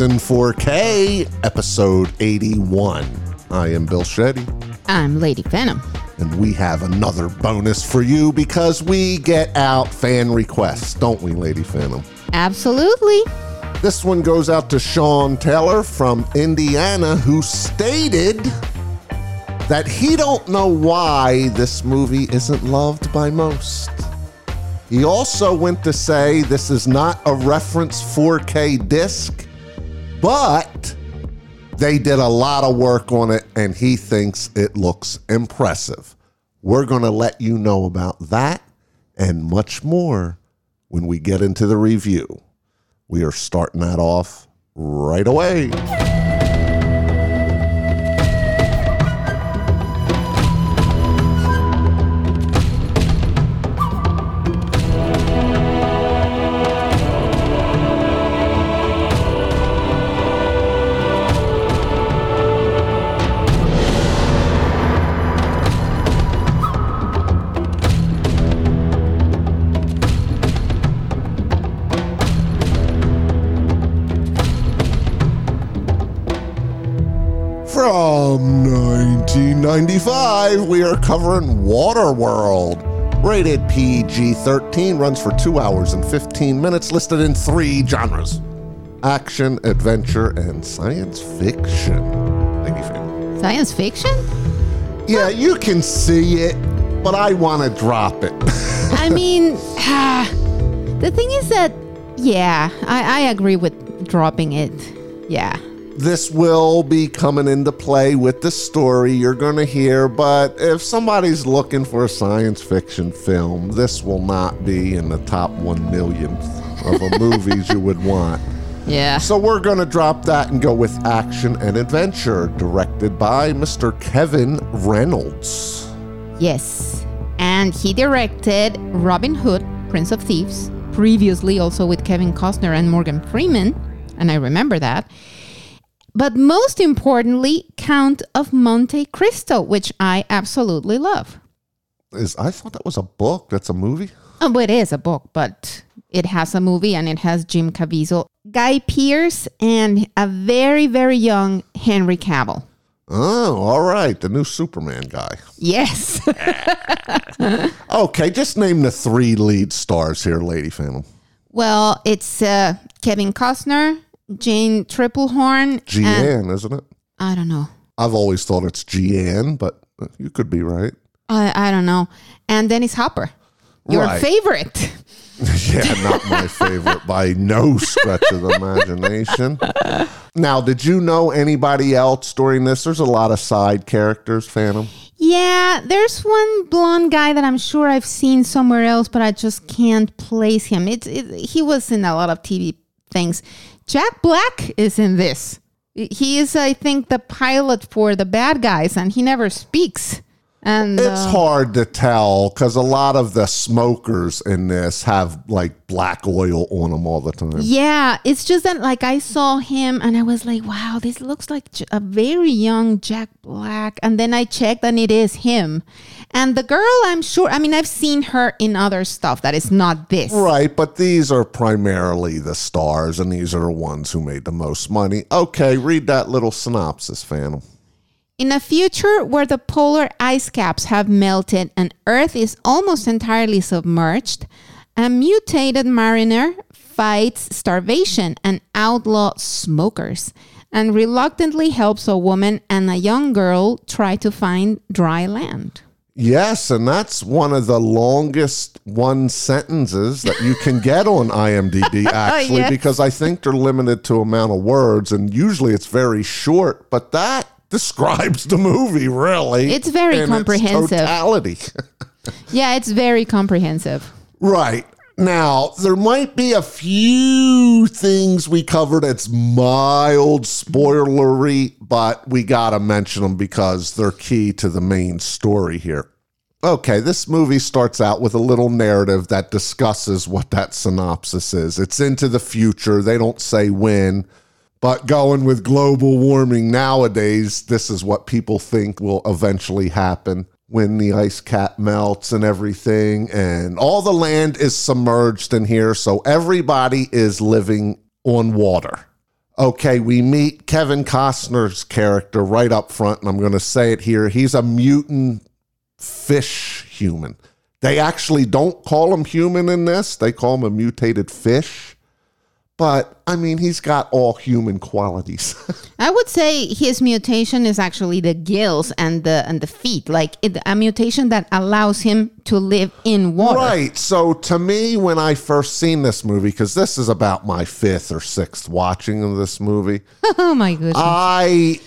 In 4K, episode 81. I am Bill Shetty, I'm Lady Phantom. and we have another bonus for you because we get out fan requests, don't we, Lady Phantom? Absolutely. This one goes out to Sean Taylor from Indiana, who stated that he don't know why this movie isn't loved by most. He also went to say this is not a reference 4K disc, but they did a lot of work on it and he thinks it looks impressive. We're going to let you know about that and much more when we get into the review. We are starting that off right away. From 1995, we are covering Waterworld. Rated PG 13, runs for 2 hours and 15 minutes, listed in three genres action, adventure, and science fiction. Science fiction? Yeah, you can see it, but I want to drop it. I mean, ah, the thing is that, yeah, I, I agree with dropping it. Yeah. This will be coming into play with the story you're going to hear, but if somebody's looking for a science fiction film, this will not be in the top one millionth of the movies you would want. Yeah. So we're going to drop that and go with action and adventure, directed by Mr. Kevin Reynolds. Yes. And he directed Robin Hood, Prince of Thieves, previously also with Kevin Costner and Morgan Freeman. And I remember that. But most importantly, Count of Monte Cristo, which I absolutely love. Is I thought that was a book. That's a movie. Oh, it is a book, but it has a movie and it has Jim Caviezel, Guy Pearce, and a very, very young Henry Cavill. Oh, all right, the new Superman guy. Yes. Okay, just name the three lead stars here, Lady Phantom. well, it's uh, Kevin Costner, Jane Tripplehorn. and- Jeanne, isn't it? I don't know. I've always thought it's Jeanne, but you could be right. I, I don't know. And Dennis Hopper, your Right. favorite. yeah, not my favorite by no stretch of the imagination. Now, did you know anybody else during this? There's a lot of side characters, Phantom. Yeah, there's one blonde guy that I'm sure I've seen somewhere else, but I just can't place him. It's it, he was in a lot of TV things. Jack Black is in this. He is, I think, the pilot for the bad guys, and he never speaks. And It's uh, hard to tell because a lot of the smokers in this have like black oil on them all the time. yeah, it's just that like I saw him and I was like, wow, this looks like a very young Jack Black. And then I checked and it is him. And the girl, I'm sure, I mean, I've seen her in other stuff that is not this. Right, but these are primarily the stars, and these are the ones who made the most money. Okay, read that little synopsis, Phantom. In a future where the polar ice caps have melted and Earth is almost entirely submerged, a mutated mariner fights starvation and outlaw smokers and reluctantly helps a woman and a young girl try to find dry land. Yes, and that's one of the longest one sentences that you can get on IMDb, oh, actually, Yes. because I think they're limited to amount of words, and usually it's very short. But that describes the movie, really. It's very in its comprehensive. totality. Yeah, it's very comprehensive. Right. Now, there might be a few things we covered that's mild spoilery, but we got to mention them because they're key to the main story here. Okay, this movie starts out with a little narrative that discusses what that synopsis is. It's into the future. They don't say when, but going with global warming nowadays, this is what people think will eventually happen when the ice cap melts and everything. And all the land is submerged in here. So everybody is living on water. Okay, we meet Kevin Costner's character right up front, and I'm going to say it here. He's a mutant fish human. They actually don't call him human in this, they call him a mutated fish. But I mean, he's got all human qualities. I would say his mutation is actually the gills and the and the feet, like it, a mutation that allows him to live in water. Right. So to me, when I first seen this movie, because this is about my fifth or sixth watching of this movie, oh my goodness! I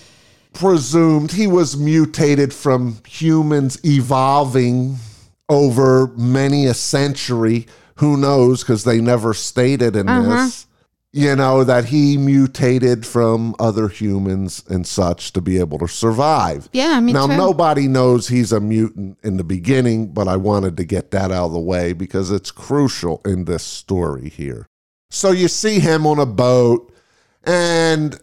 presumed he was mutated from humans evolving over many a century. Who knows? Because they never stated in uh-huh. this. You know, that he mutated from other humans and such to be able to survive. Yeah, me now, too. nobody knows he's a mutant in the beginning, but I wanted to get that out of the way because it's crucial in this story here. So you see him on a boat, and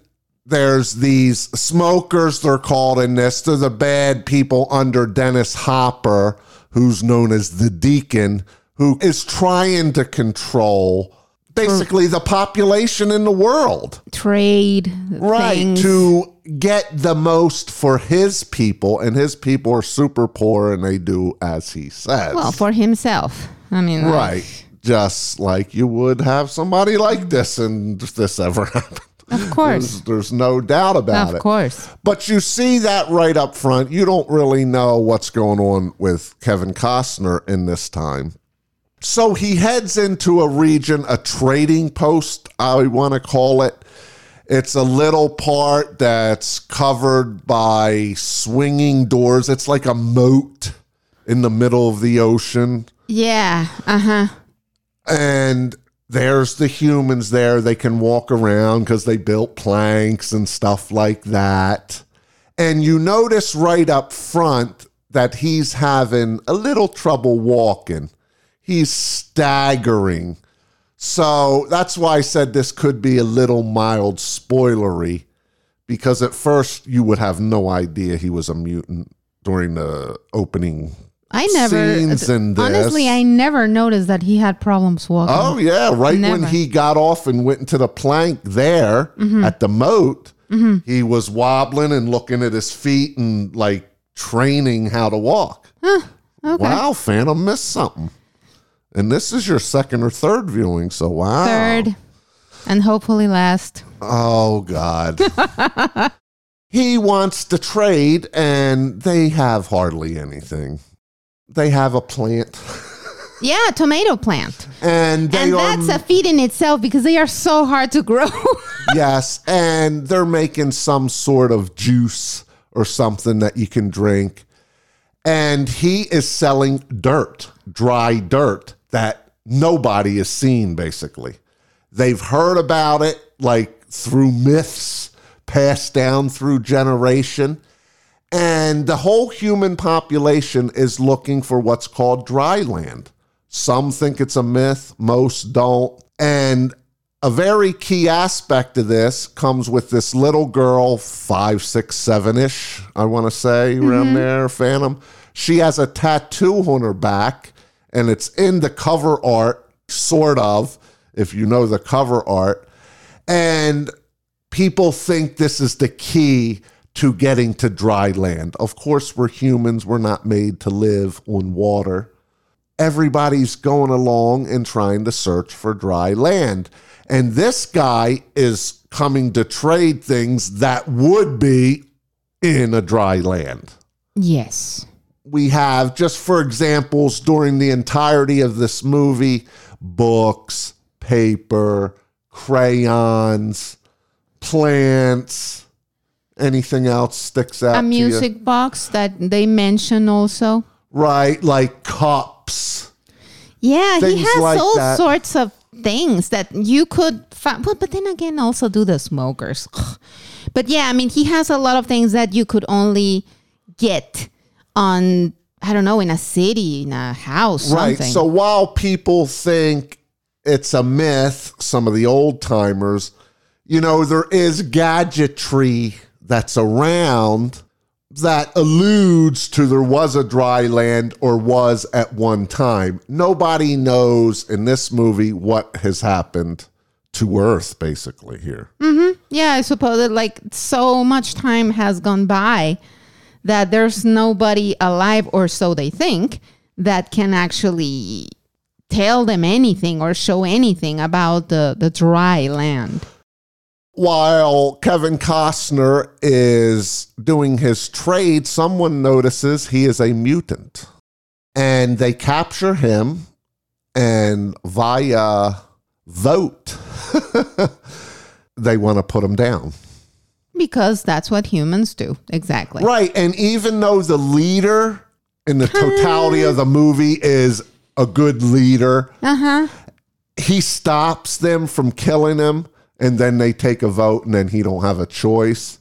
there's these smokers, they're called in this. They're the bad people under Dennis Hopper, who's known as the Deacon, who is trying to control basically the population in the world. Trade right things. to get the most for his people and his people are super poor and they do as he says. Well for himself. I mean, like, right just like you would have somebody like this and if this ever happened. Of course, there's, there's no doubt about of it. Of course. but you see that right up front. You don't really know what's going on with kevin costner in this time so he heads into a region, a trading post, I want to call it. It's a little part that's covered by swinging doors. It's like a moat in the middle of the ocean. Yeah. Uh huh. And there's the humans there. They can walk around because they built planks and stuff like that. And you notice right up front that he's having a little trouble walking he's staggering. So that's why I said this could be a little mild spoilery because at first you would have no idea he was a mutant during the opening. I never. Scenes in this. Honestly, I never noticed that he had problems walking. Oh yeah, right when he got off and went into the plank there mm-hmm. at the moat, mm-hmm. he was wobbling and looking at his feet and like training how to walk. Wow, Phantom missed something. And this is your second or third viewing, so wow. Third, and hopefully last. Oh God. he wants to trade, and they have hardly anything. They have a plant, Yeah, tomato plant. and they and are that's a feat in itself because they are so hard to grow. yes, and they're making some sort of juice or something that you can drink. And he is selling dirt, dry dirt that nobody has seen, basically. They've heard about it like through myths passed down through generation. And the whole human population is looking for what's called dry land. Some think it's a myth, most don't. And a very key aspect of this comes with this little girl, five, six, seven ish, I want to say, around mm-hmm. there, Phantom. She has a tattoo on her back, and it's in the cover art, sort of, if you know the cover art. And people think this is the key to getting to dry land. Of course, we're humans, we're not made to live on water. Everybody's going along and trying to search for dry land. And this guy is coming to trade things that would be in a dry land. yes. We have, just for examples, during the entirety of this movie, books, paper, crayons, plants, anything else sticks out A music box that they mention also. right like cups Yeah, he has like all that. sorts of things that you could find. But, but then again, also do the smokers. but yeah, I mean, he has a lot of things that you could only get on, I don't know, in a city, in a house, right something. so while people think it's a myth some of the old timers you know there is gadgetry that's around that alludes to there was a dry land or was at one time nobody knows in this movie what has happened to Earth, basically, here. Mm-hmm. Yeah, I suppose that like so much time has gone by that there's nobody alive, or so they think, that can actually tell them anything or show anything about the, the dry land. While Kevin Costner is doing his trade, someone notices he is a mutant. And they capture him and via vote, they want to put him down. Because that's what humans do. Exactly. Right. And even though the leader in the totality of the movie is a good leader, Uh huh. he stops them from killing him and then they take a vote and then he don't have a choice.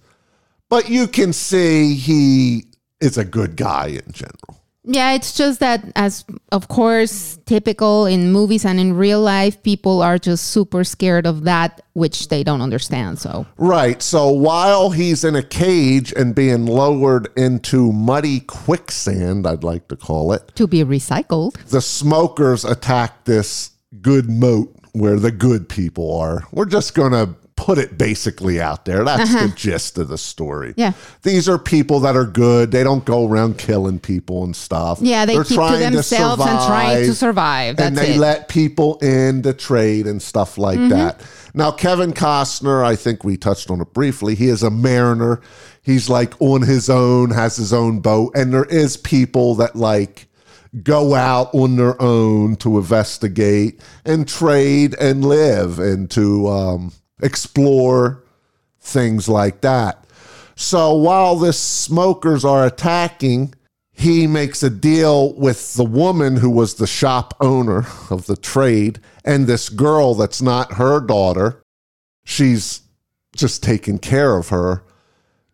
But you can see he is a good guy in general. Yeah, it's just that, as of course, typical in movies and in real life, people are just super scared of that, which they don't understand. So, Right. So while he's in a cage and being lowered into muddy quicksand, I'd like to call it, to be recycled. the smokers attack this good moat where the good people are. We're just going to put it basically out there. That's the gist of the story. Uh-huh. Yeah. These are people that are good. They don't go around killing people and stuff. Yeah, they They're keep to trying themselves and trying to survive, survive. That's and they it. Mm-hmm. let people in to trade and stuff like that. Now, Kevin Costner, I think we touched on it briefly. He is a mariner. He's like on his own, has his own boat, and there is people that like go out on their own to investigate and trade and live and to um, explore things like that. So while the smokers are attacking, he makes a deal with the woman who was the shop owner of the trade and this girl that's not her daughter. She's just taking care of her.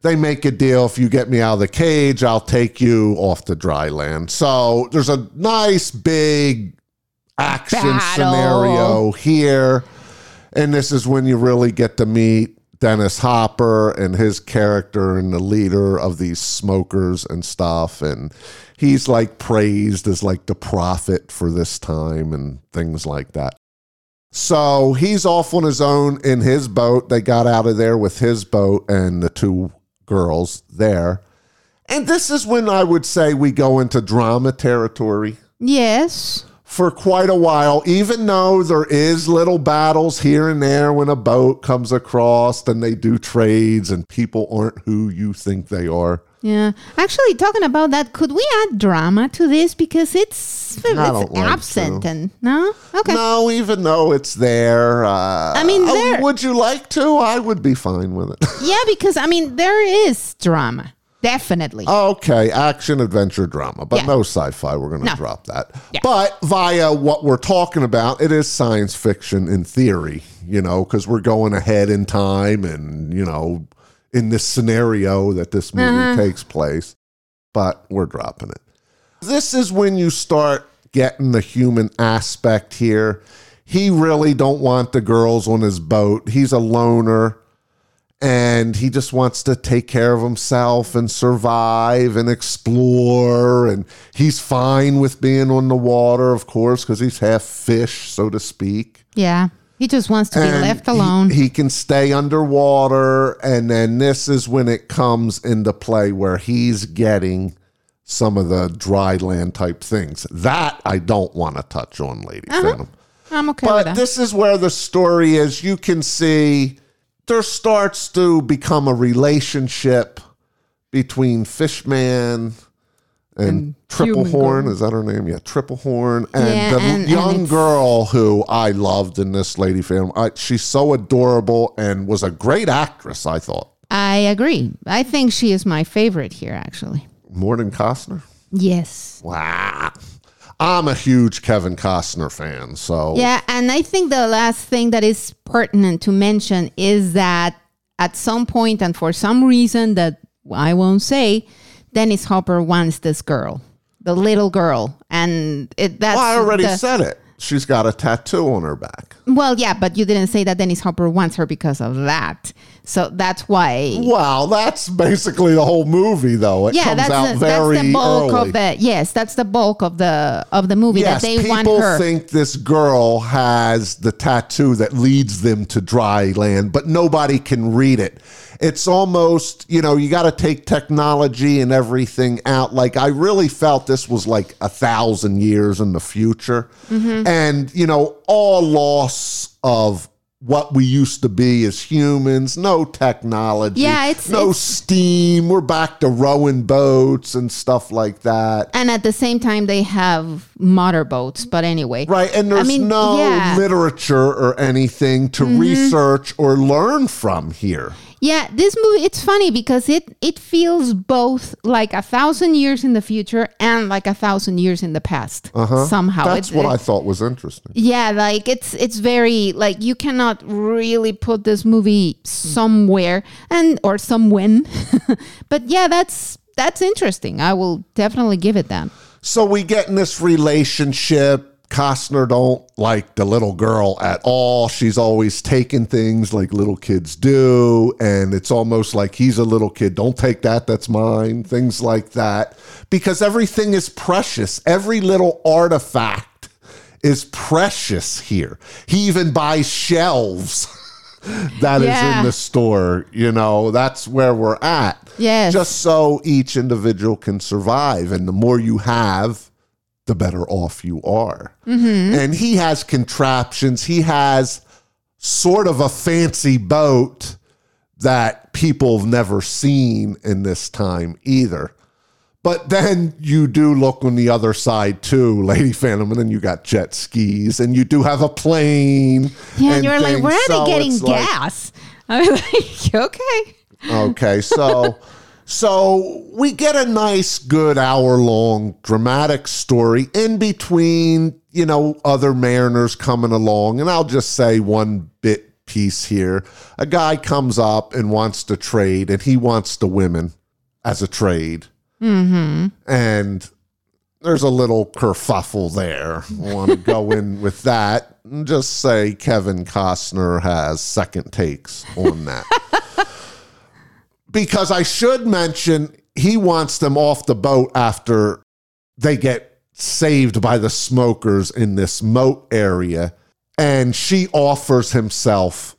They make a deal if you get me out of the cage, I'll take you off the dry land. So there's a nice big action Battle. scenario here. And this is when you really get to meet Dennis Hopper and his character and the leader of these smokers and stuff. And he's like praised as like the prophet for this time and things like that. So he's off on his own in his boat. They got out of there with his boat and the two girls there. And this is when I would say we go into drama territory yes. For quite a while, even though there is little battles here and there when a boat comes across and they do trades and people aren't who you think they are. Yeah. Actually, talking about that, could we add drama to this because it's it's absent to. and no? Okay. No, even though it's there. Uh, I mean, there- would you like to? I would be fine with it. Yeah, because I mean, there is drama. Definitely. Okay, action, adventure, drama, but Yeah. no sci fi. We're going to No. drop that. Yeah. But via what we're talking about, it is science fiction in theory, you know, because we're going ahead in time and, you know, in this scenario that this movie Uh-huh. takes place. But we're dropping it. This is when you start getting the human aspect here. He really don't want the girls on his boat. He's a loner and he just wants to take care of himself and survive and explore and he's fine with being on the water of course because he's half fish so to speak yeah. He just wants to be left alone. he, can stay underwater and then this is when it comes into play where he's getting some of the dry land type things that i don't want to touch on lady uh-huh. Phantom. I'm okay with But this is where the story is. You can see there starts to become a relationship between Fishman and, Triple human Horn. girl. Is that her name? Yeah, Tripplehorn. And Yeah, the and- and young it's- girl who I loved in this lady film. I, she's so adorable and was a great actress, I thought. I agree. I think she is my favorite here, actually. More than Costner? Yes. Wow. I'm a huge Kevin Costner fan. So Yeah, and I think the last thing that is pertinent to mention is that at some point and for some reason that I won't say, Dennis Hopper wants this girl, the little girl, and it that's Well, I already the- said it. She's got a tattoo on her back. Well, yeah, but you didn't say that Dennis Hopper wants her because of that. So that's why. Wow, that's basically the whole movie, though. It Yeah, comes that's out the, very that's the bulk early. of the yes, that's the bulk of the of the movie yes, that they want people think this girl has the tattoo that leads them to dry land, but nobody can read it. It's almost, you know, you got to take technology and everything out. Like, I really felt this was like a thousand years in the future. Mm-hmm. And, you know, all loss of what we used to be as humans, no technology, Yeah, it's- no it's- steam. We're back to rowing boats and stuff like that. and at the same time, they have motor boats. But anyway, Right, and there's mean, no yeah. Mm-hmm. literature or anything to research or learn from here. Yeah, this movie it's funny because it it feels both like a thousand years in the future and like a thousand years in the past. Somehow, Uh-huh. That's It- what I thought was interesting. Yeah, like it's it's very like you cannot really put this movie somewhere and or some somewhen. but yeah, that's that's interesting. I will definitely give it that. So we get in this relationship. Costner don't like the little girl at all. She's always taking things like little kids do, and it's almost like he's a little kid. Don't take that, that's mine. Things like that. Because everything is precious. Every little artifact is precious here. He even buys shelves that is Yeah. in the store. You know, that's where we're at. Yes. Just so each individual can survive. And the more you have, the better off you are. Mm-hmm. And he has contraptions. He has sort of a fancy boat that people have never seen in this time either. But then you do look on the other side too, Lady Phantom, and then you got jet skis, and you do have a plane. Yeah, and you're like, where are So they getting it's like- gas? I'm like, okay. Okay, so so we get a nice good hour long dramatic story in between, you know, other mariners coming along and I'll just say one bit piece here. A guy comes up and wants to trade and he wants the women as a trade. Mm-hmm. And there's a little kerfuffle there. I want to go in with that and just say Kevin Costner has second takes on that because I should mention he wants them off the boat after they get saved by the smokers in this moat area and she offers himself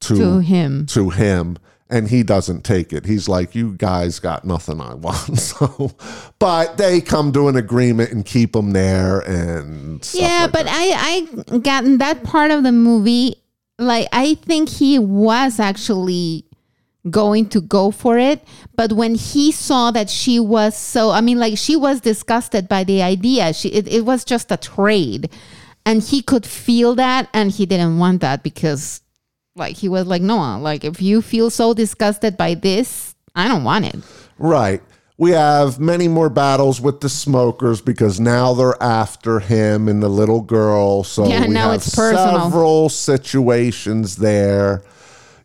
to To him. to him and he doesn't take it. He's like, "You guys got nothing I want." So, but they come to an agreement and keep him there and Yeah, like but that. I I got in that part of the movie. Like I think he was actually going to go for it, but when he saw that she was so, I mean, like she was disgusted by the idea. She it, it was just a trade, and he could feel that, and he didn't want that because, like, he was like, no, like if you feel so disgusted by this, I don't want it. Right. We have many more battles with the smokers because now they're after him and the little girl. So Yeah, we now have it's personal. several situations there.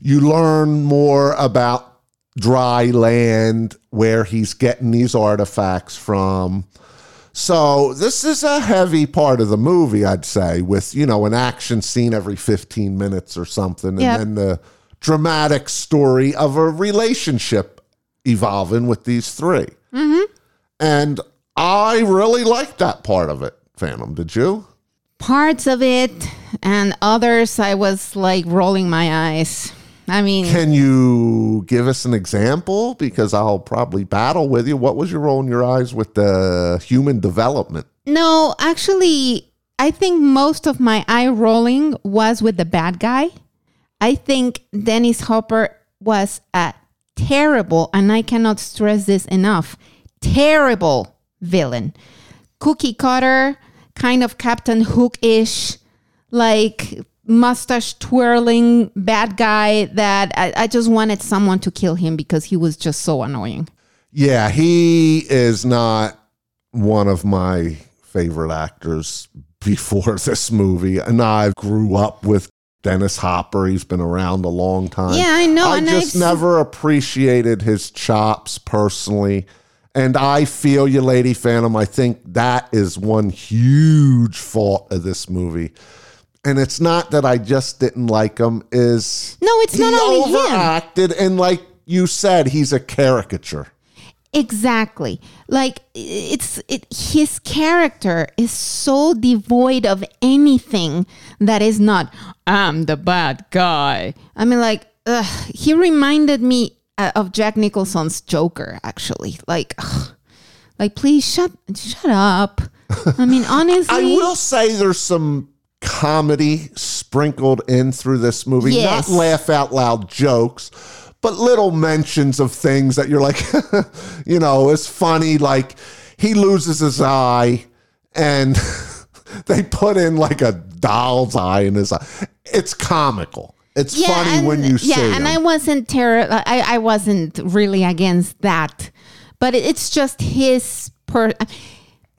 You learn more about dry land, where he's getting these artifacts from. So this is a heavy part of the movie, I'd say, with you know an action scene every 15 minutes or something, and Yep. then the dramatic story of a relationship evolving with these 3 mm-hmm. And I really liked that part of it, Phantom. Did you? Parts of it and others, I was like rolling my eyes. I mean, Can you give us an example? Because I'll probably battle with you. What was your roll in your eyes with the human development? No, actually, I think most of my eye rolling was with the bad guy. I think Dennis Hopper was a terrible, and I cannot stress this enough, terrible villain. Cookie cutter, kind of Captain Hook ish, like mustache twirling bad guy that I, I just wanted someone to kill him because he was just so annoying. Yeah, he is not one of my favorite actors before this movie. And I grew up with Dennis Hopper. He's been around a long time. Yeah, I know, I just I've- never appreciated his chops personally. And I feel you, Lady Phantom. I think that is one huge fault of this movie. And it's not that I just didn't like him, is No, it's not only him. overacted and like you said, he's a caricature. Exactly. Like it's it his character is so devoid of anything that is not I'm the bad guy. I mean like ugh, he reminded me uh, of Jack Nicholson's Joker actually. Like ugh, like please shut shut up. I mean honestly I will say there's some comedy sprinkled in through this movie. Yes. Not laugh out loud jokes, but little mentions of things that you're like, you know, it's funny. Like he loses his eye and they put in like a doll's eye in his eye. It's comical. It's funny and- when you yeah, see and him. I wasn't terror. I, I wasn't really against that, but it's just his per.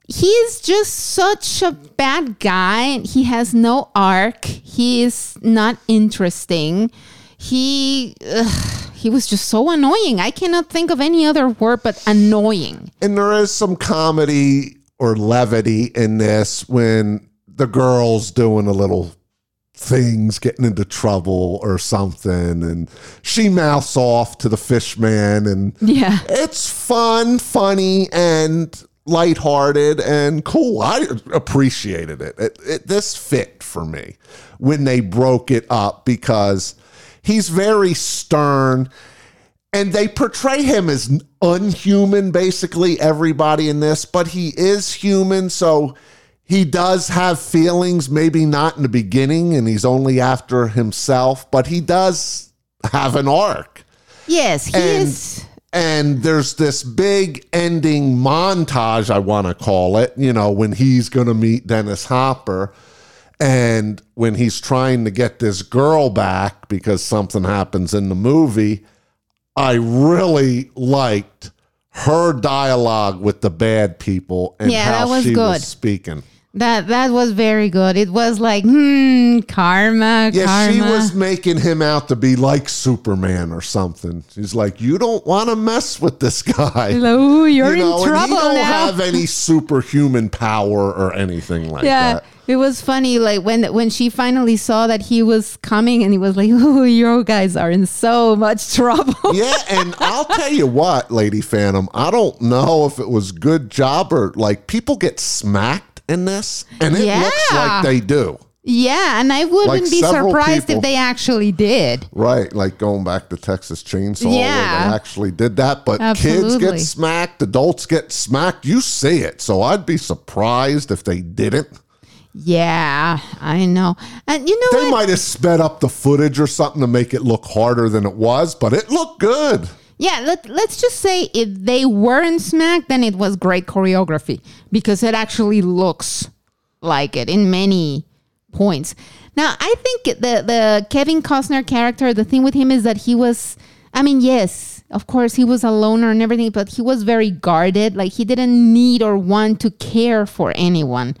He is just such a bad guy. He has no arc. He is not interesting. He ugh, he was just so annoying. I cannot think of any other word but annoying. and there is some comedy or levity in this when the girl's doing a little things getting into trouble or something and she mouths off to the fish man and Yeah. it's fun funny and lighthearted and cool i appreciated it. It, it this fit for me when they broke it up because he's very stern and they portray him as unhuman basically everybody in this but he is human so he does have feelings maybe not in the beginning and he's only after himself but he does have an arc Yes, he and is. And there's this big ending montage i want to call it you know when he's going to meet dennis hopper and when he's trying to get this girl back because something happens in the movie i really liked her dialogue with the bad people and Yeah, how that was she good. was speaking That that was very good. It was like, hmm, karma, Yeah, karma. she was making him out to be like Superman or something. She's like, you don't want to mess with this guy. Oh, you're You know, in and trouble he don't now. have any superhuman power or anything like yeah, that. it was funny. Like when when she finally saw that he was coming, and he was like, "Oh, you guys are in so much trouble." Yeah, and I'll tell you what, Lady Phantom, I don't know if it was good job or like people get smacked in this, and it looks like they do. Yeah, and I wouldn't Like be surprised people. if they actually did. Right, like going back to Texas Chainsaw, where Yeah. they actually did that. But kids get smacked, adults get smacked. You see it, so I'd be surprised if they didn't. Yeah, I know. And you know They what? might have sped up the footage or something to make it look harder than it was, but it looked good. Yeah, let, let's just say if they weren't smacked, then it was great choreography because it actually looks like it in many points. Now, I think the, the Kevin Costner character, the thing with him is that he was, I mean, yes, of course, he was a loner and everything, but he was very guarded. Like, he didn't need or want to care for anyone,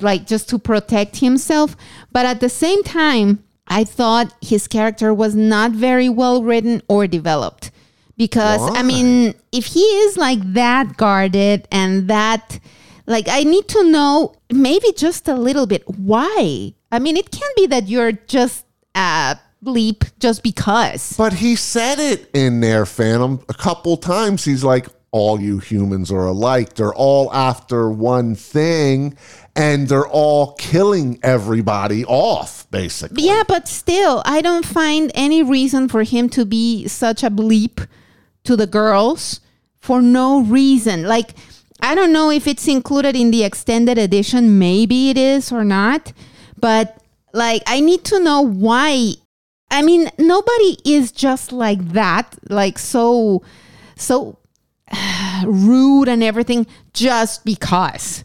like, just to protect himself. But at the same time, I thought his character was not very well written or developed because Why? I mean, if he is like that guarded and that, like, I need to know maybe just a little bit why. I mean, it can't be that you're just a bleep just because. But he said it in there, Phantom, a couple times. He's like, all you humans are alike. They're all after one thing and they're all killing everybody off, basically. Yeah, but still, I don't find any reason for him to be such a bleep to the girls for no reason. Like, I don't know if it's included in the extended edition. Maybe it is or not. But, like, I need to know why. I mean, nobody is just like that. Like, so, so rude and everything just because.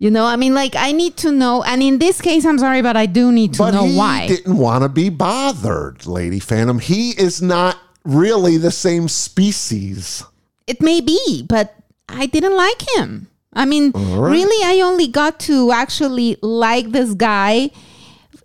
You know, I mean, like, I need to know. And in this case, I'm sorry, but I do need to But know he why. didn't want to be bothered, Lady Phantom. He is not really the same species. It may be, but I didn't like him. I mean, right. really, I only got to actually like this guy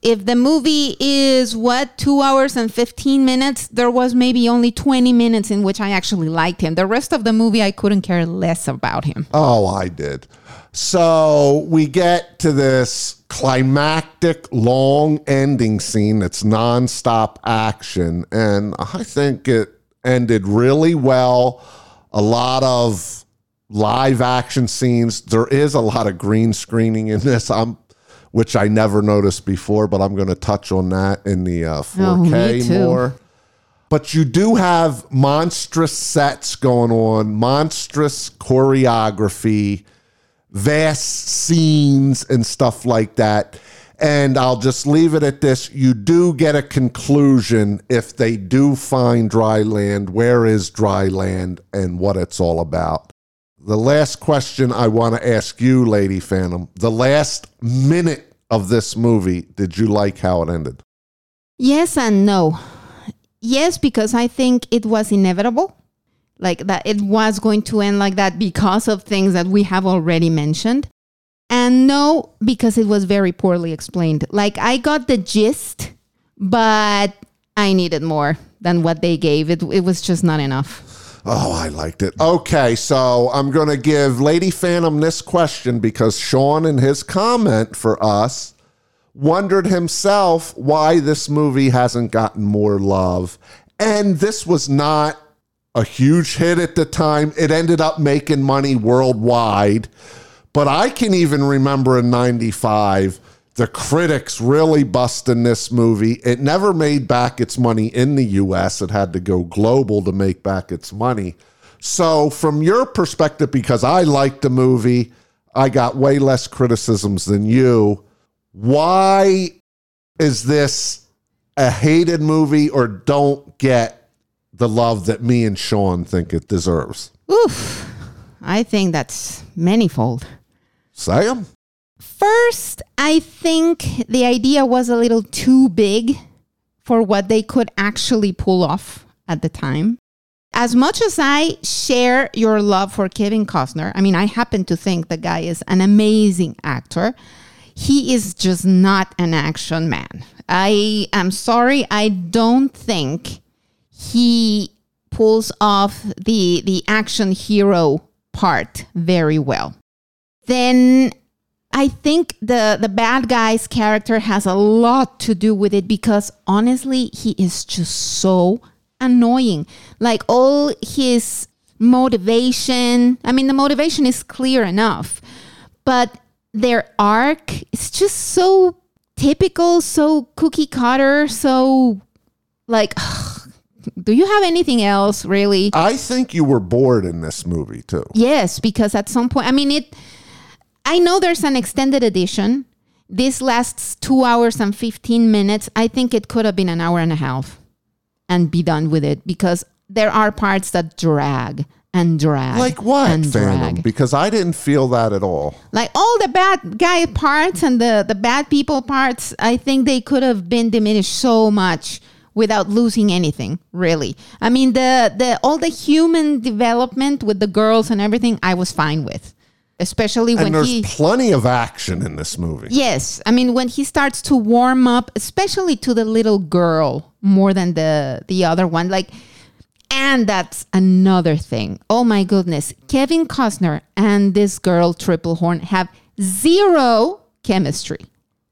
if the movie is what two hours and 15 minutes there was maybe only 20 minutes in which i actually liked him the rest of the movie i couldn't care less about him Oh, I did. So we get to this climactic, long ending scene that's nonstop action. And I think it ended really well. A lot of live action scenes. There is a lot of green screening in this. I'm which I never noticed before, but I'm going to touch on that in the uh, 4K Oh, more. But you do have monstrous sets going on, monstrous choreography, vast scenes, and stuff like that. And I'll just leave it at this. You do get a conclusion if they do find dry land, where is dry land and what it's all about. The last question I want to ask you, Lady Phantom, the last minute of this movie, did you like how it ended? Yes and no. Yes, because I think it was inevitable. Like that it was going to end like that because of things that we have already mentioned. And no, because it was very poorly explained. Like I got the gist, but I needed more than what they gave. It, it was just not enough. Oh, I liked it. Okay, so I'm going to give Lady Phantom this question because Sean, in his comment for us, wondered himself why this movie hasn't gotten more love. And this was not a huge hit at the time. It ended up making money worldwide. But I can even remember in 95, the critics really busting this movie. It never made back its money in the US, it had to go global to make back its money. So, from your perspective, because I liked the movie, I got way less criticisms than you. Why is this a hated movie or don't get the love that me and Sean think it deserves? Oof. I think that's manifold. Say 'em. First, I think the idea was a little too big for what they could actually pull off at the time. As much as I share your love for Kevin Costner, I mean, I happen to think the guy is an amazing actor. He is just not an action man. I am sorry, I don't think he pulls off the the action hero part very well. Then I think the the bad guy's character has a lot to do with it because honestly, he is just so annoying. Like all his motivation, I mean the motivation is clear enough, but their arc is just so typical, so cookie cutter, so like do you have anything else really? I think you were bored in this movie too. Yes, because at some point, I mean, it. I know there's an extended edition. This lasts two hours and 15 minutes. I think it could have been an hour and a half and be done with it because there are parts that drag and drag. Like what, And Phantom? drag. Because I didn't feel that at all. Like all the bad guy parts and the, the bad people parts, I think they could have been diminished so much without losing anything, really. I mean, the, the all the human development with the girls and everything, I was fine with. Especially when and there's he plenty of action in this movie. Yes, I mean when he starts to warm up, especially to the little girl more than the the other one, like and that's another thing. Oh my goodness. Kevin Costner and this girl Tripplehorn have zero chemistry.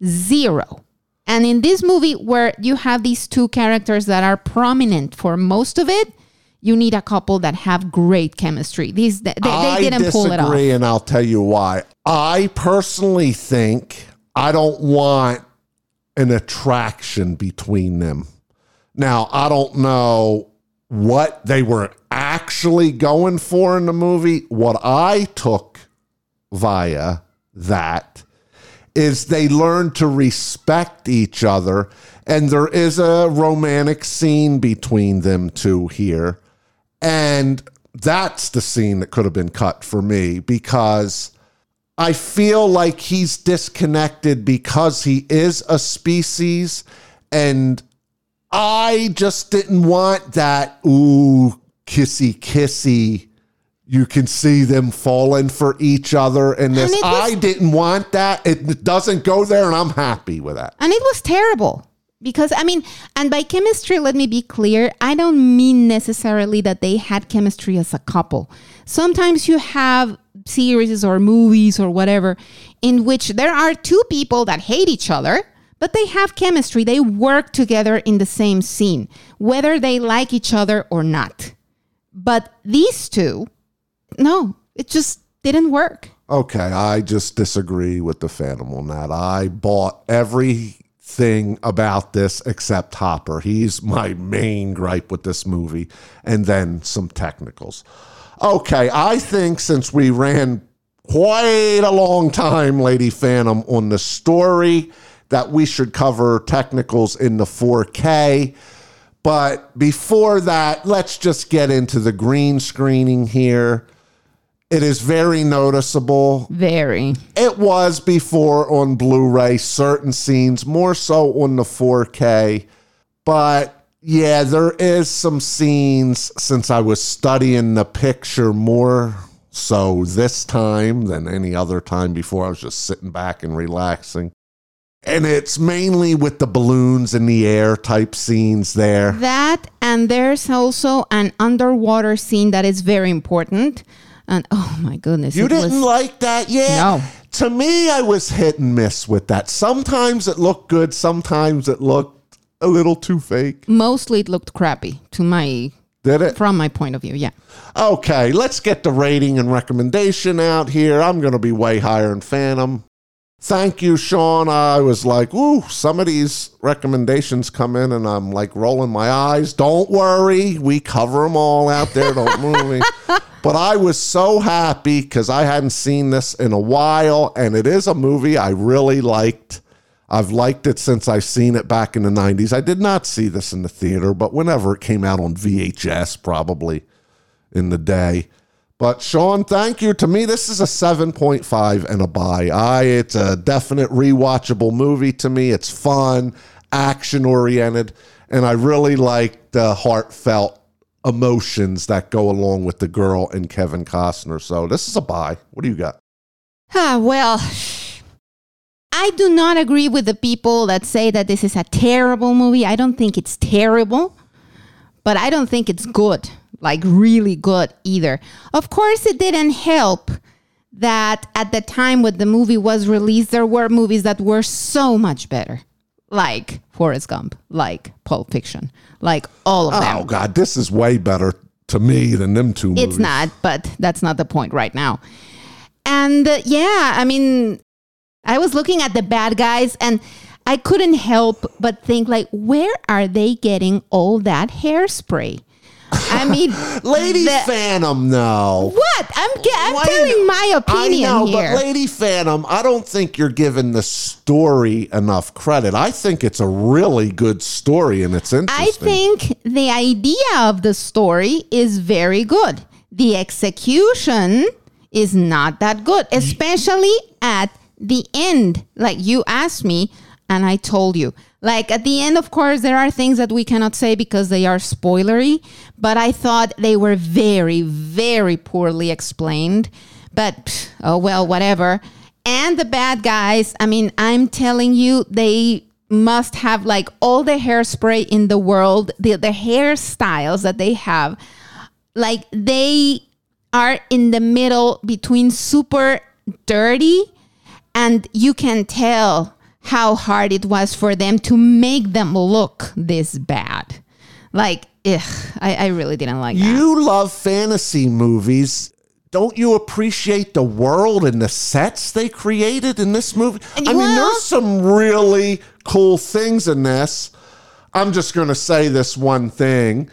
Zero. And in this movie where you have these two characters that are prominent for most of it, you need a couple that have great chemistry. These they, they didn't pull it off. disagree, and I'll tell you why. I personally think I don't want an attraction between them. Now, I don't know what they were actually going for in the movie. What I took via that is they learn to respect each other and there is a romantic scene between them two here. And that's the scene that could have been cut for me because I feel like he's disconnected because he is a species and I just didn't want that ooh kissy kissy You can see them falling for each other in this. And was, I didn't want that. It doesn't go there, and I'm happy with that. And it was terrible because, I mean, and by chemistry, let me be clear, I don't mean necessarily that they had chemistry as a couple. Sometimes you have series or movies or whatever in which there are two people that hate each other. But they have chemistry. They work together in the same scene, whether they like each other or not. But these two, no, it just didn't work. Okay, I just disagree with the Phantom on that. I bought everything about this except Hopper. He's my main gripe with this movie, and then some technicals. Okay, I think since we ran quite a long time, Lady Phantom, on the story, that we should cover technicals in the 4K. But before that, let's just get into the green screening here. It is very noticeable. Very. It was before on Blu ray, certain scenes, more so on the 4K. But yeah, there is some scenes since I was studying the picture more so this time than any other time before. I was just sitting back and relaxing. And it's mainly with the balloons in the air type scenes there. That and there's also an underwater scene that is very important. And oh my goodness, You didn't was, like that? Yeah. No. To me, I was hit and miss with that. Sometimes it looked good, sometimes it looked a little too fake. mostly it looked crappy to my Did it? from my point of view. Yeah. Okay, let's get the rating and recommendation out here. I'm going to be way higher in Phantom. Thank you, Sean. I was like, ooh, some of these recommendations come in and I'm like rolling my eyes. Don't worry, we cover them all out there. Don't move me. But I was so happy because I hadn't seen this in a while and it is a movie I really liked. I've liked it since I've seen it back in the 90s. I did not see this in the theater, but whenever it came out on VHS, probably in the day. But Sean, thank you. To me, this is a 7.5 and a buy. I it's a definite rewatchable movie to me. It's fun, action oriented, and I really like the heartfelt emotions that go along with the girl and Kevin Costner. So this is a buy. What do you got? Ah, well, I do not agree with the people that say that this is a terrible movie. I don't think it's terrible, but I don't think it's good, like really good either. Of course, it didn't help that at the time when the movie was released, there were movies that were so much better, like Forrest Gump, like Pulp Fiction, like all of them. Oh God, this is way better to me than them two movies. It's not, but that's not the point right now. And uh, yeah, I mean, I was looking at the bad guys and I couldn't help but think like, where are they getting all that hairspray? I mean, Lady the- Phantom, no. what? I'm ge- I'm Why- telling my opinion I know, here. but Lady Phantom, I don't think you're giving the story enough credit. I think it's a really good story and it's interesting. I think the idea of the story is very good. The execution is not that good, especially at the end. Like you asked me, and I told you. Like at the end, of course, there are things that we cannot say because they are spoilery, but I thought they were very, very poorly explained. But pff, oh well, whatever. And the bad guys, I mean, I'm telling you, they must have like all the hairspray in the world, the, the hairstyles that they have. Like they are in the middle between super dirty and you can tell how hard it was for them to make them look this bad. Like, ugh, I, I really didn't like that. you love fantasy movies. Don't you appreciate the world and the sets they created in this movie? I mean, there's some really cool things in this. I'm just going to say this one thing.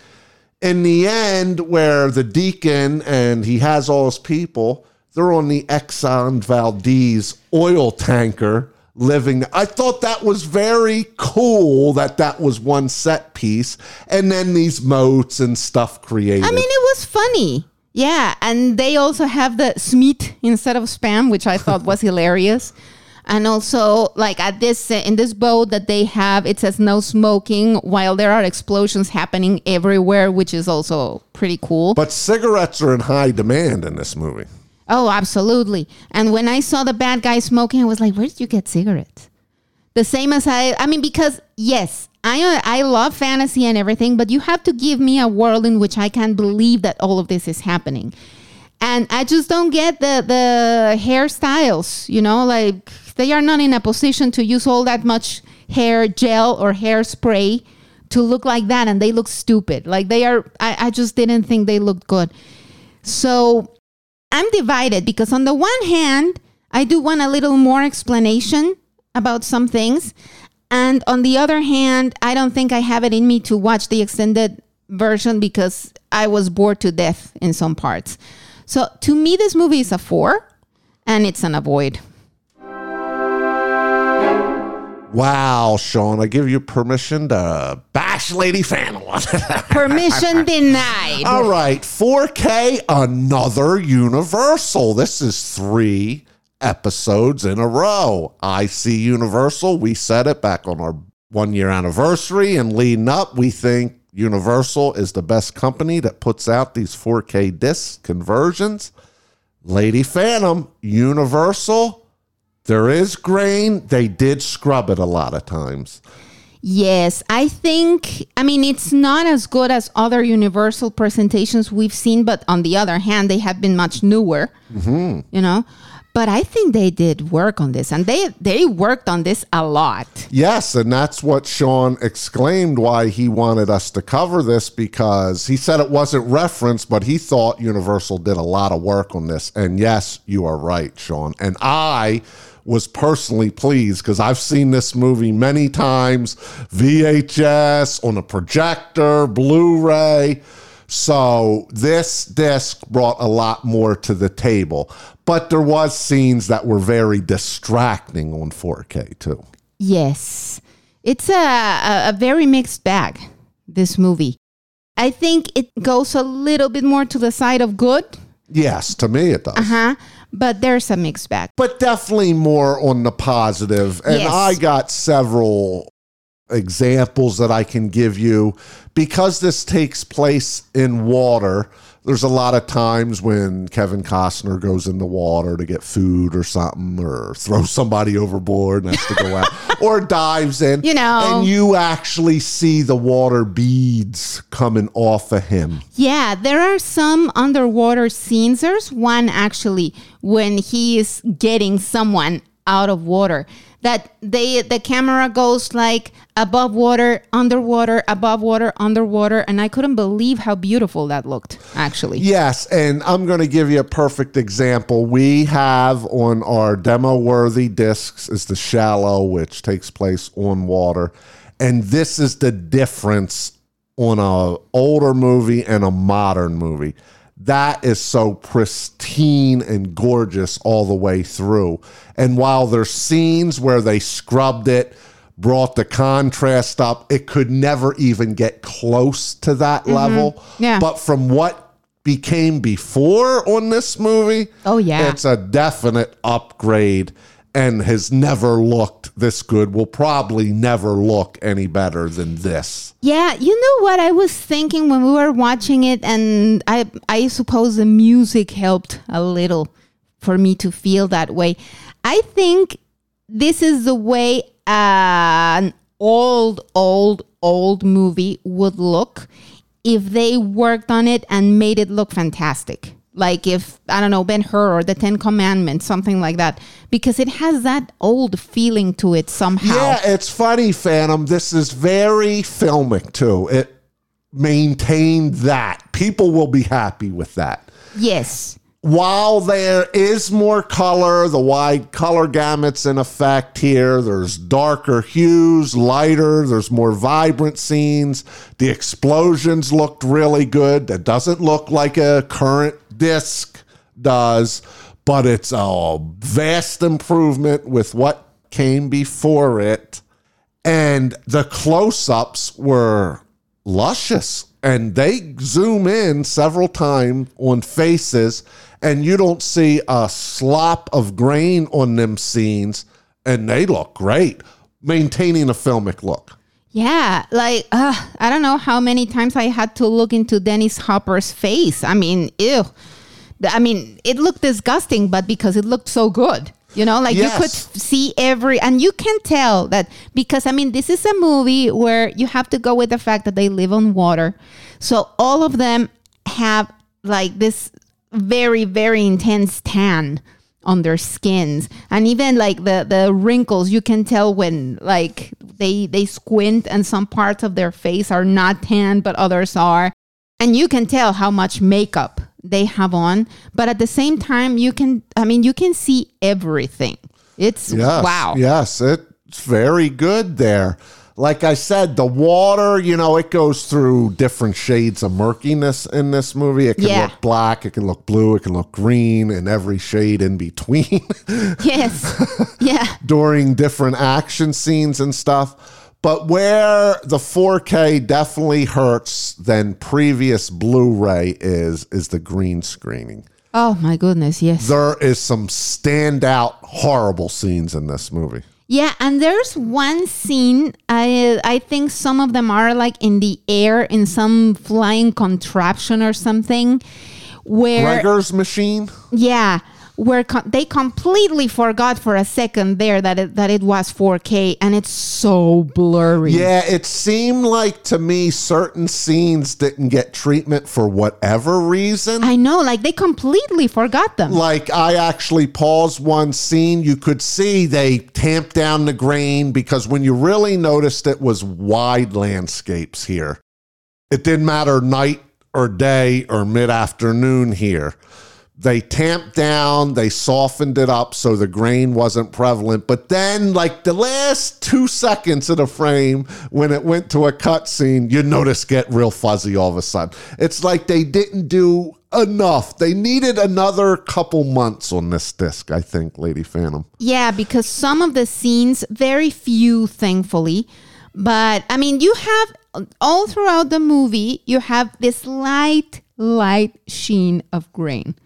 In the end, where the deacon and he has all his people, they're on the Exxon Valdez oil tanker living. I thought that was very cool that that was one set piece. And then these moats and stuff created. I mean, it was funny. Yeah, and they also have the Smith instead of spam, which I thought was hilarious. And also, like at this in this boat that they have, it says no smoking, while there are explosions happening everywhere, which is also pretty cool. But cigarettes are in high demand in this movie. Oh, absolutely. And when I saw the bad guy smoking, I was like, where did you get cigarettes? The same as I, I mean, because yes, I, uh, I love fantasy and everything, but you have to give me a world in which I can believe that all of this is happening. And I just don't get the, the hairstyles, you know, like they are not in a position to use all that much hair gel or hairspray to look like that. And they look stupid. Like they are, I, I just didn't think they looked good. So I'm divided because on the one hand, I do want a little more explanation about some things. And on the other hand, I don't think I have it in me to watch the extended version because I was bored to death in some parts. So to me, this movie is a four and it's an avoid. Wow, Sean, I give you permission to bash Lady Phantom. Permission denied. All right, 4K, another Universal. This is three episodes in a row. I see Universal. We said it back on our one year anniversary and leading up. We think Universal is the best company that puts out these 4K disc conversions. Lady Phantom, Universal, there is grain. They did scrub it a lot of times. Yes, I think, I mean, it's not as good as other Universal presentations we've seen, but on the other hand, they have been much newer, mm-hmm. you know. But I think they did work on this, and they they worked on this a lot. Yes, and that's what Sean exclaimed why he wanted us to cover this because he said it wasn't referenced, but he thought Universal did a lot of work on this. And yes, you are right, Sean. And I was personally pleased because I've seen this movie many times VHS, on a projector, Blu ray. So this disc brought a lot more to the table. But there was scenes that were very distracting on 4K too. Yes, it's a, a, a very mixed bag, this movie. I think it goes a little bit more to the side of good, Yes, to me it does. Uh huh? But there's a mixed bag. but definitely more on the positive. And Yes. I got several examples that I can give you because this takes place in water. There's a lot of times when Kevin Costner goes in the water to get food or something, or throws somebody overboard and has to go out, or dives in. You know. and you actually see the water beads coming off of him. Yeah, there are some underwater scenes. There's one actually when he is getting someone out of water that they the camera goes like above water, underwater, above water, underwater, and I couldn't believe how beautiful that looked actually. Yes, and I'm going to give you a perfect example. We have on our demo worthy discs is the shallow, which takes place on water, and this is the difference on a older movie and a modern movie. That is so pristine and gorgeous all the way through. And while there's scenes where they scrubbed it, brought the contrast up, it could never even get close to that level. Mm-hmm. Yeah. But from what became before on this movie, Oh, yeah. it's a definite upgrade and has never looked this good. Will probably never look any better than this. Yeah, you know what I was thinking when we were watching it, and I I suppose the music helped a little for me to feel that way. I think this is the way an old, old, old movie would look if they worked on it and made it look fantastic. Like if I don't know Ben Hur or the Ten Commandments, something like that, because it has that old feeling to it somehow. Yeah, it's funny, Phantom. This is very filmic too. It maintained that. People will be happy with that. Yes. While there is more color, the wide color gamut's in effect here. There's darker hues, lighter, there's more vibrant scenes. The explosions looked really good. That doesn't look like a current disc does, but it's a vast improvement with what came before it. And the close ups were luscious and they zoom in several times on faces and you don't see a slop of grain on them scenes and they look great, maintaining a filmic look. Yeah, like uh, I don't know how many times I had to look into Dennis Hopper's face. I mean, ew. I mean, it looked disgusting, but because it looked so good, you know, like you could see every, and you can tell that because I mean, this is a movie where you have to go with the fact that they live on water, so all of them have like this very very intense tan on their skins and even like the the wrinkles you can tell when like they they squint and some parts of their face are not tan but others are and you can tell how much makeup they have on but at the same time you can i mean you can see everything it's Yes. wow Yes, it's very good there. Like I said, the water, you know, it goes through different shades of murkiness in this movie. It can Yeah. look black, it can look blue, it can look green, and every shade in between yes yeah during different action scenes and stuff. But where the 4K definitely hurts than previous Blu-ray is is the green screening. oh my goodness yes There is some standout horrible scenes in this movie. Yeah, and there's one scene. I I think some of them are like in the air in some flying contraption or something, where Gregor's machine. yeah, where co- they completely forgot for a second there that it, that it was 4K and it's so blurry. Yeah, it seemed like to me certain scenes didn't get treatment for whatever reason. I know, like they completely forgot them. like I actually paused one scene, you could see they tamped down the grain because when you really noticed it was wide landscapes here. It didn't matter night or day or mid afternoon here. They tamped down, they softened it up so the grain wasn't prevalent. But then, like the last two seconds of the frame, when it went to a cut scene, you notice get real fuzzy all of a sudden. It's like they didn't do enough. They needed another couple months on this disc, I think, Lady Phantom. Yeah, because some of the scenes, very few, thankfully. But I mean, you have all throughout the movie, you have this light, light sheen of grain.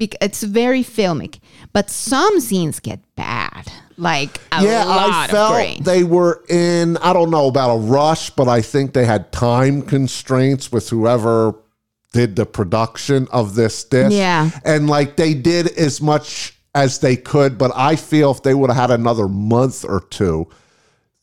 Bec- It's very filmic, but some scenes get bad, like a yeah, I felt they were in, I don't know about a rush, but I think they had time constraints with whoever did the production of this disc. Yeah. And like they did as much as they could, but I feel if they would have had another month or two,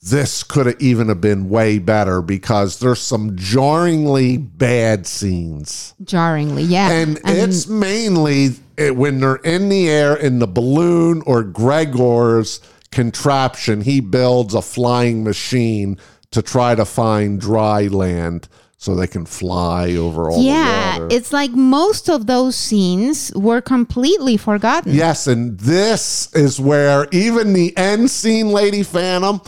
this could have even have been way better because there's some jarringly bad scenes. Jarringly, yeah. And it's mainly eh, when they're in the air in the balloon or Gregor's contraption, he builds a flying machine to try to find dry land so they can fly over all yeah, it's like most of those scenes were completely forgotten. Yes, and this is where even the end scene, Lady Phantom,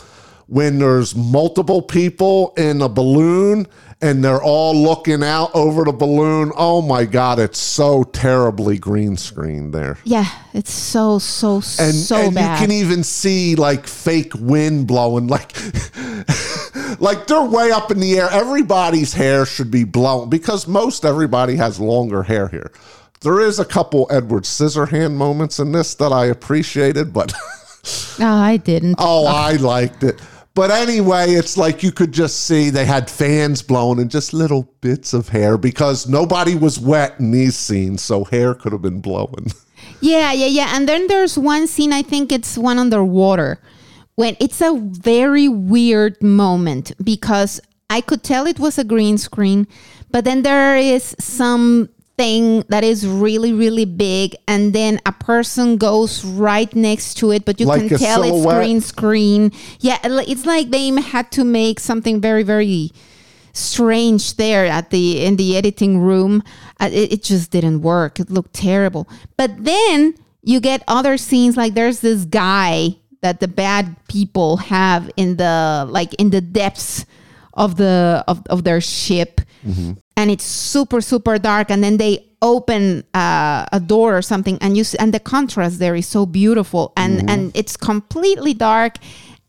when there's multiple people in a balloon and they're all looking out over the balloon. Oh my God, it's so terribly green screen there. Yeah, it's so so And, so and bad. you can even see like fake wind blowing, like like they're way up in the air. Everybody's hair should be blown because most everybody has longer hair here. There is a couple Edward Scissorhand moments in this that I appreciated, but no, oh, I didn't. oh, I liked it. But anyway, it's like you could just see they had fans blowing and just little bits of hair because nobody was wet in these scenes, so hair could have been blowing. Yeah, yeah, yeah. And then there's one scene, I think it's one underwater, when it's a very weird moment because I could tell it was a green screen, but then there is some thing that is really, really big, and then a person goes right next to it, but you Like can tell it's silhouette? green screen. Yeah, it's like they had to make something very, very strange there at the in the editing room. Uh, it, it just didn't work. It looked terrible. But then you get other scenes like there's this guy that the bad people have in the like in the depths of the of, of their ship and it's super super dark and then they open uh, a door or something and you s- and the contrast there is so beautiful and and it's completely dark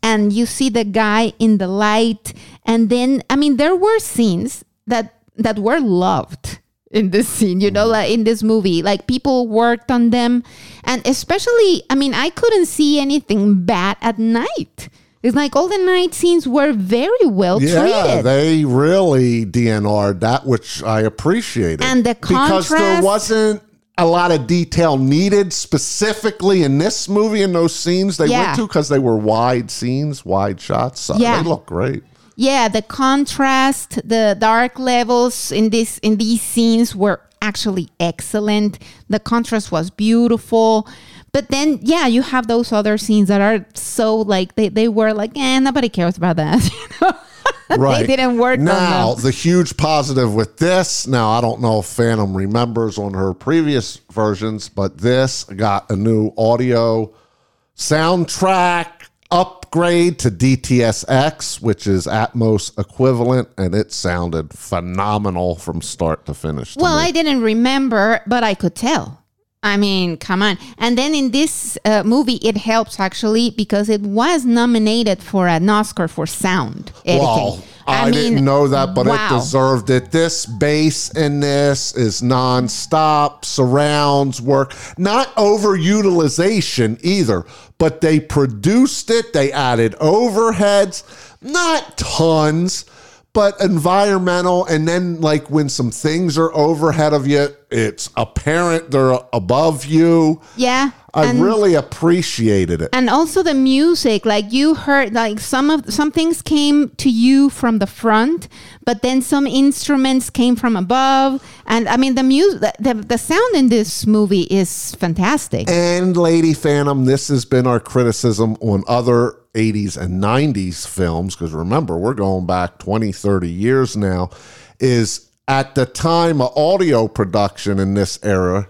and you see the guy in the light and then i mean there were scenes that that were loved in this scene, you know, like in this movie. Like people worked on them. And especially, I mean, I couldn't see anything bad at night. It's like all the night scenes were very well treated. Yeah, treated. they really DNR'd that, which I appreciated. And the contrast. because there wasn't a lot of detail needed specifically in this movie in those scenes they Yeah. went to because they were wide scenes, wide shots. So Yeah. they look great. yeah, the contrast, the dark levels in this in these scenes were actually excellent. The contrast was beautiful. But then yeah, you have those other scenes that are so like they, they were like, eh, nobody cares about that. You know? Right. they didn't work now, the huge positive with this. Now, I don't know if Phantom remembers on her previous versions, but this got a new audio soundtrack upgrade to DTSX, which is Atmos equivalent, and it sounded phenomenal from start to finish. to Well, me. I didn't remember, but I could tell. I mean, come on. And then in this uh, movie, it helps actually because it was nominated for an Oscar for sound editing. Well, I, mean, didn't know that, but wow. it deserved it. This bass in this is nonstop, surrounds work, not overutilization either, but they produced it. They added overheads, not tons, but environmental. And then, like, when some things are overhead of you, it's apparent they're above you. Yeah. I and, really appreciated it. and also the music, like you heard, like some of some things came to you from the front, but then some instruments came from above, and I mean the music, the, the, the sound in this movie is fantastic. And Lady Phantom, this has been our criticism on other 80s and 90s films, because remember, we're going back 20, 30 years now, is at the time of audio production in this era,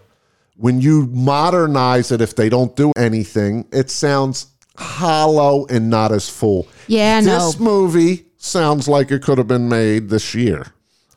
when you modernize it, if they don't do anything, it sounds hollow and not as full. Yeah, no. This movie sounds like it could have been made this year.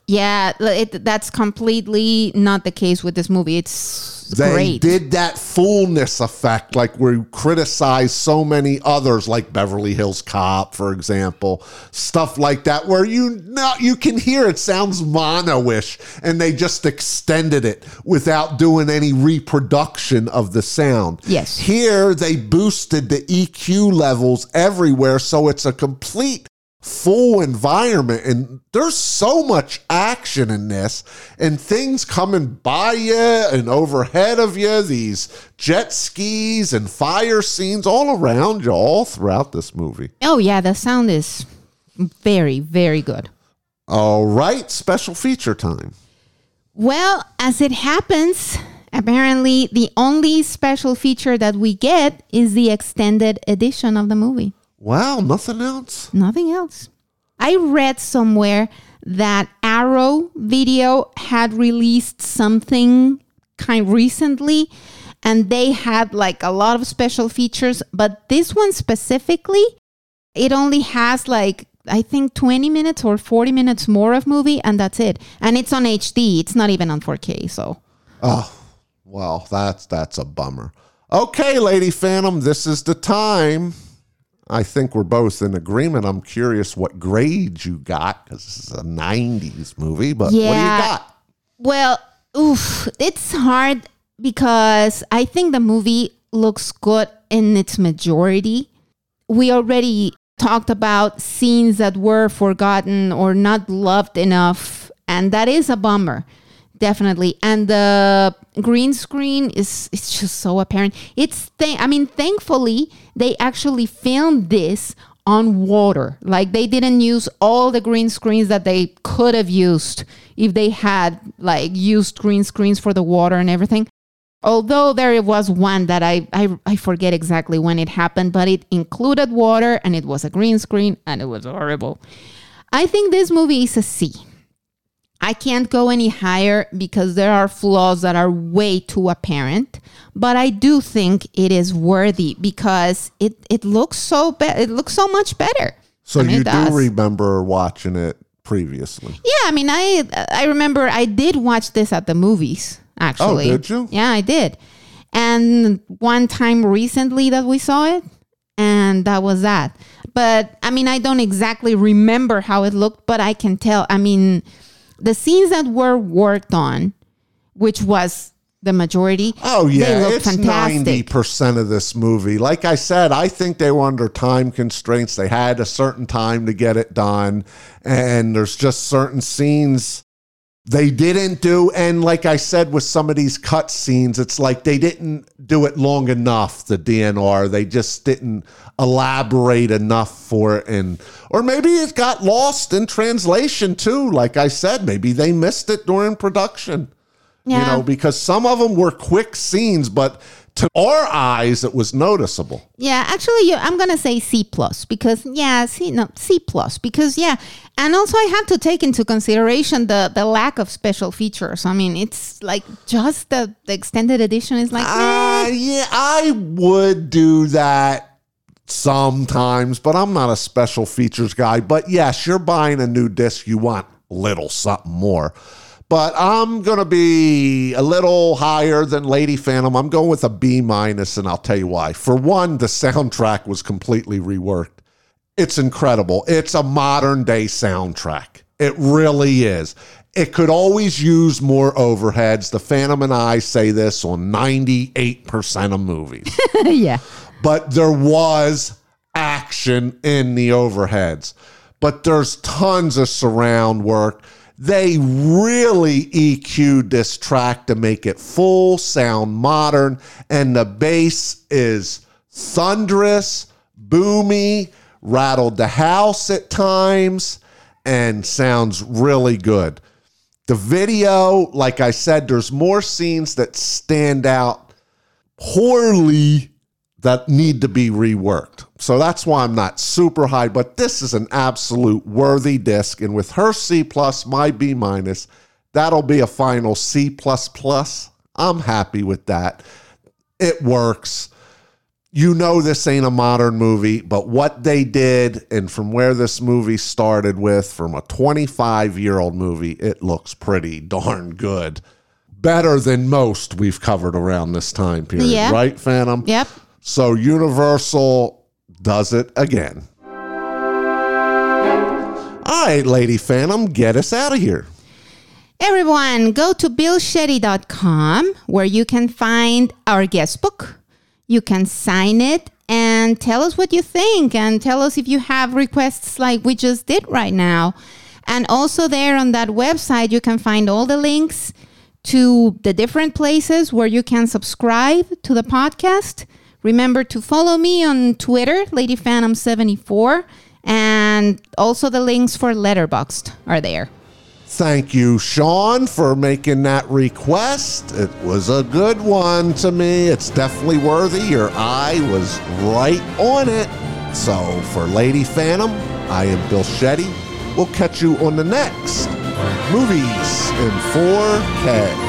Yeah, it, that's completely not the case with this movie. It's They great. did that fullness effect, like we criticize so many others, like Beverly Hills Cop, for example, stuff like that, where you know you can hear it sounds mono-ish, and they just extended it without doing any reproduction of the sound. Yes. Here they boosted the EQ levels everywhere, so it's a complete full environment and there's so much action in this and things coming by you and overhead of you these jet skis and fire scenes all around you all throughout this movie oh yeah, the sound is very very good. all right special feature time Well, as it happens, apparently the only special feature that we get is the extended edition of the movie. Wow nothing else Nothing else. I read somewhere that Arrow Video had released something kind recently and they had like a lot of special features, but this one specifically, it only has like I think 20 minutes or 40 minutes more of movie and that's it. And it's on HD. It's not even on 4K, so oh well that's that's a bummer okay lady phantom this is the time I think we're both in agreement. I'm curious what grade you got because this is a 90s movie, but what do you got? Well, oof, it's hard because I think the movie looks good in its majority. We already talked about scenes that were forgotten or not loved enough, and that is a bummer. Definitely. And the green screen is it's just so apparent. It's th- I mean, thankfully, they actually filmed this on water. Like they didn't use all the green screens that they could have used if they had like used green screens for the water and everything. Although there was one that I, I I forget exactly when it happened, but it included water and it was a green screen and it was horrible. I think this movie is a C. I can't go any higher because there are flaws that are way too apparent, but I do think it is worthy because it it looks so be- it looks so much better. So I mean, you do remember watching it previously? Yeah, I mean, I I remember I did watch this at the movies. Actually, Oh, did you? Yeah, I did. And one time recently that we saw it, and that was that. But I mean, I don't exactly remember how it looked, but I can tell. I mean, the scenes that were worked on, which was the majority. Oh yeah, it's ninety percent of this movie. Like I said, I think they were under time constraints. They had a certain time to get it done, and there's just certain scenes they didn't do. And like I said, with some of these cut scenes, it's like they didn't do it long enough. The DNR, they just didn't elaborate enough for it, and or maybe it got lost in translation too. Like I said, maybe they missed it during production you know, because some of them were quick scenes, but to our eyes, it was noticeable. Yeah, actually, I'm gonna say C plus because yeah, C no C plus because yeah, and also I had to take into consideration the the lack of special features. I mean, it's like just the, the extended edition is like Uh, yeah, I would do that sometimes, but I'm not a special features guy. But yes, you're buying a new disc, you want little something more. But I'm going to be a little higher than Lady Phantom. I'm going with a B minus, and I'll tell you why. For one, the soundtrack was completely reworked. It's incredible. It's a modern day soundtrack. It really is. It could always use more overheads. The Phantom and I say this on 98% of movies yeah, but there was action in the overheads. But there's tons of surround work. They really EQ'd this track to make it full sound modern, and the bass is thunderous, boomy, rattled the house at times, and sounds really good. The video, like I said, there's more scenes that stand out poorly that need to be reworked. So that's why I'm not super high, but this is an absolute worthy disc. And with her C plus, my B minus, that'll be a final C plus plus. I'm happy with that. It works. You know this ain't a modern movie, but what they did and from where this movie started with, from a 25 year old movie, it looks pretty darn good. Better than most we've covered around this time period, Yeah. right, Phantom? yep. So Universal does it again. All right, Lady Phantom, get us out of here. Everyone, go to billshetty.com where you can find our guest book. You can sign it and tell us what you think and tell us if you have requests like we just did right now. And also, there on that website, you can find all the links to the different places where you can subscribe to the podcast. Remember to follow me on Twitter, Lady Phantom74, and also the links for Letterboxd are there. Thank you, Sean, for making that request. It was a good one to me. It's definitely worthy. Your eye was right on it. So, for Lady Phantom, I am Bill Shetty. We'll catch you on the next Movies in 4K.